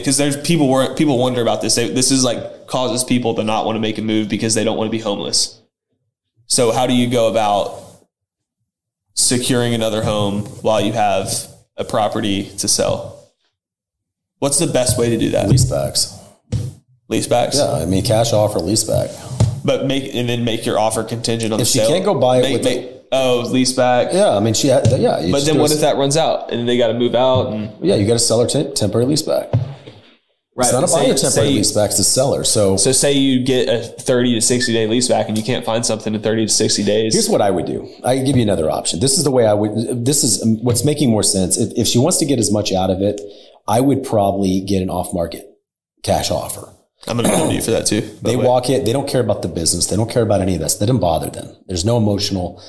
because there's people were people wonder about this. They, this is like causes people to not want to make a move because they don't want to be homeless. So how do you go about securing another home while you have a property to sell? What's the best way to do that? Leasebacks. Leasebacks. Yeah, I mean, cash offer, leaseback. But make and then make your offer contingent on If the she sale. can't go buy it Make- with the- make- oh leaseback. Yeah, I mean, she had, yeah. But then what a- if that runs out and they got to move out? And, Yeah, you got to sell her te- temporary leaseback. Right. It's not say- your temporary leaseback, it's the seller. So, So say you get a 30 to 60 day lease back and you can't find something in 30 to 60 days. here's what I would do. I give you another option. This is the way I would. This is um, what's making more sense. If, if she wants to get as much out of it, I would probably get an off market cash offer. I'm going to come to you for that too. They the walk it. They don't care about the business. They don't care about any of this. They doesn't bother them. There's no emotional,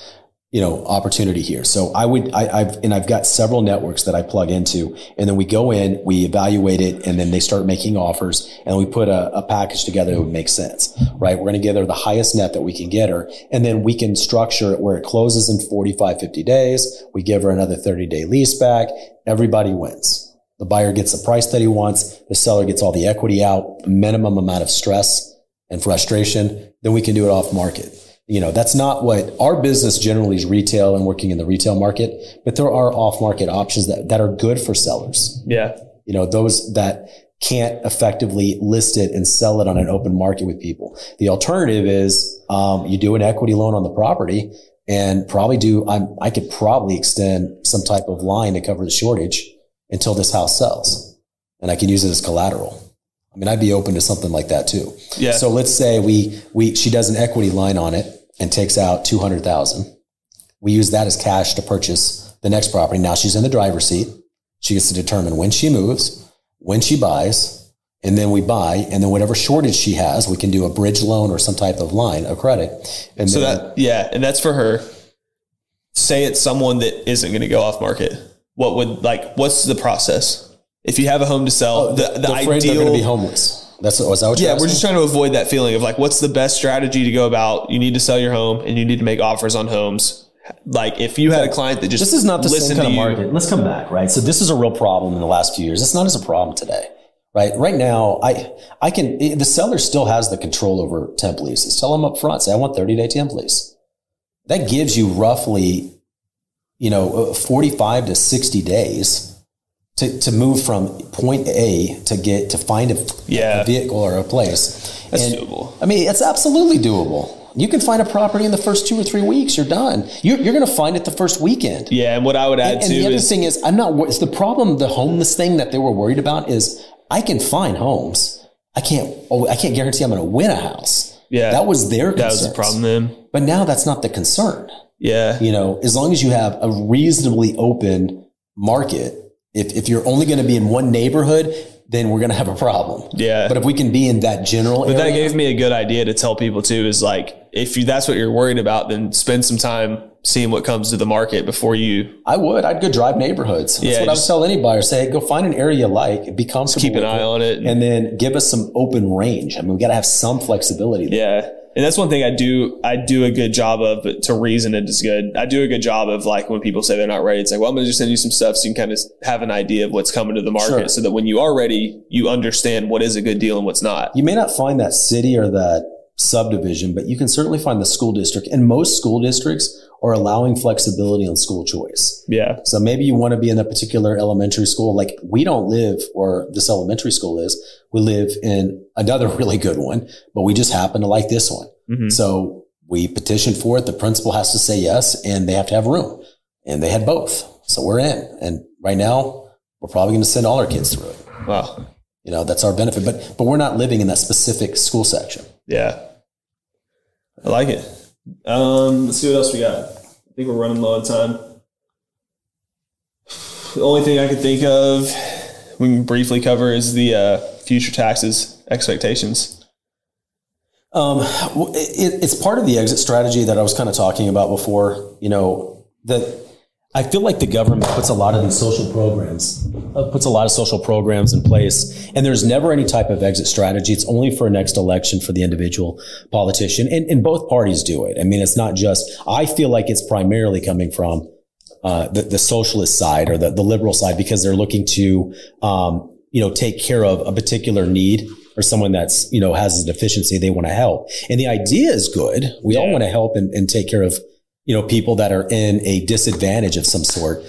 you know, opportunity here. So I would, I, I've, and I've got several networks that I plug into and then we go in, we evaluate it and then they start making offers and we put a, a package together that would make sense, right? We're going to get her the highest net that we can get her. And then we can structure it where it closes in 45, 50 days. We give her another 30 day lease back. Everybody wins. The buyer gets the price that he wants. The seller gets all the equity out, minimum amount of stress and frustration. Then we can do it off market. You know, that's not what our business generally is retail and working in the retail market, but there are off market options that, that are good for sellers. Yeah. You know, those that can't effectively list it and sell it on an open market with people. The alternative is, um, you do an equity loan on the property and probably do, I'm, I could probably extend some type of line to cover the shortage until this house sells and I can use it as collateral. I mean, I'd be open to something like that too. Yeah. So let's say we, we, she does an equity line on it and takes out 200,000. We use that as cash to purchase the next property. Now she's in the driver's seat. She gets to determine when she moves, when she buys, and then we buy, and then whatever shortage she has, we can do a bridge loan or some type of line of credit. And So then, that, yeah. And that's for her. Say it's someone that isn't going to go off market. What would, like, what's the process? If you have a home to sell, oh, the, the Oh, they're afraid they're going to be homeless. That's was that what Yeah, we're asking? just trying to avoid that feeling of like, what's the best strategy to go about? You need to sell your home and you need to make offers on homes. Like, if you had a client that just This is not the same kind of you- market. Let's come back, right? So this is a real problem in the last few years. It's not as a problem today, right? Right now, I I can the seller still has the control over temp leases. Tell them up front, say I want thirty day temp lease. That gives you roughly, you know, uh, forty five to sixty days. To, to move from point A to get to find a, Yeah. a vehicle or a place. That's And- doable. I mean, it's absolutely doable. You can find a property in the first two or three weeks. You're done. You're, you're going to find it the first weekend. Yeah, and what I would add And too the other is thing is, I'm not. It's the problem. The homeless thing that they were worried about is, I can find homes. I can't. Oh, I can't guarantee I'm going to win a house. Yeah. that was their. that was the problem then. But now that's not the concern. Yeah, You know, as long as you have a reasonably open market, if if you're only going to be in one neighborhood, then we're going to have a problem. yeah. But if we can be in that general But that gave me a good idea to tell people too is like if you that's what you're worried about, then spend some time seeing what comes to the market before you I would. I'd go drive neighborhoods. That's Yeah, what I would tell any buyer. Say, go find an area you like, be comfortable. keep an eye it, on it. and then give us some open range. I mean, we got to have some flexibility. there. yeah. And that's one thing I do I do a good job of but to reason it is good. I do a good job of like when people say they're not ready, it's like, well, I'm gonna just send you some stuff so you can kind of have an idea of what's coming to the market Sure. so that when you are ready, you understand what is a good deal and what's not. You may not find that city or that subdivision, but you can certainly find the school district. And most school districts are allowing flexibility on school choice. Yeah. So maybe you want to be in a particular elementary school. Like we don't live where this elementary school is. We live in another really good one, but we just happen to like this one. Mhm. So we petitioned for it. The principal has to say yes, and they have to have room. And they had both. So we're in. And right now, we're probably going to send all our kids through it. Wow. You know, that's our benefit. But but we're not living in that specific school section. Yeah. I like it. Um, let's see what else we got. I think we're running low on time. The only thing I could think of we can briefly cover is the uh, future taxes expectations. Um, it, it's part of the exit strategy that I was kind of talking about before. You know, that I feel like the government puts a lot of these social programs, puts a lot of social programs in place, and there's never any type of exit strategy. It's only for next election for the individual politician, and, and both parties do it. I mean, it's not just. I feel like it's primarily coming from uh, the, the socialist side or the, the liberal side because they're looking to um, you know, take care of a particular need or someone that's, you know, has a deficiency, they want to help. And the idea is good. We all want to help and, and take care of, you know, people that are in a disadvantage of some sort.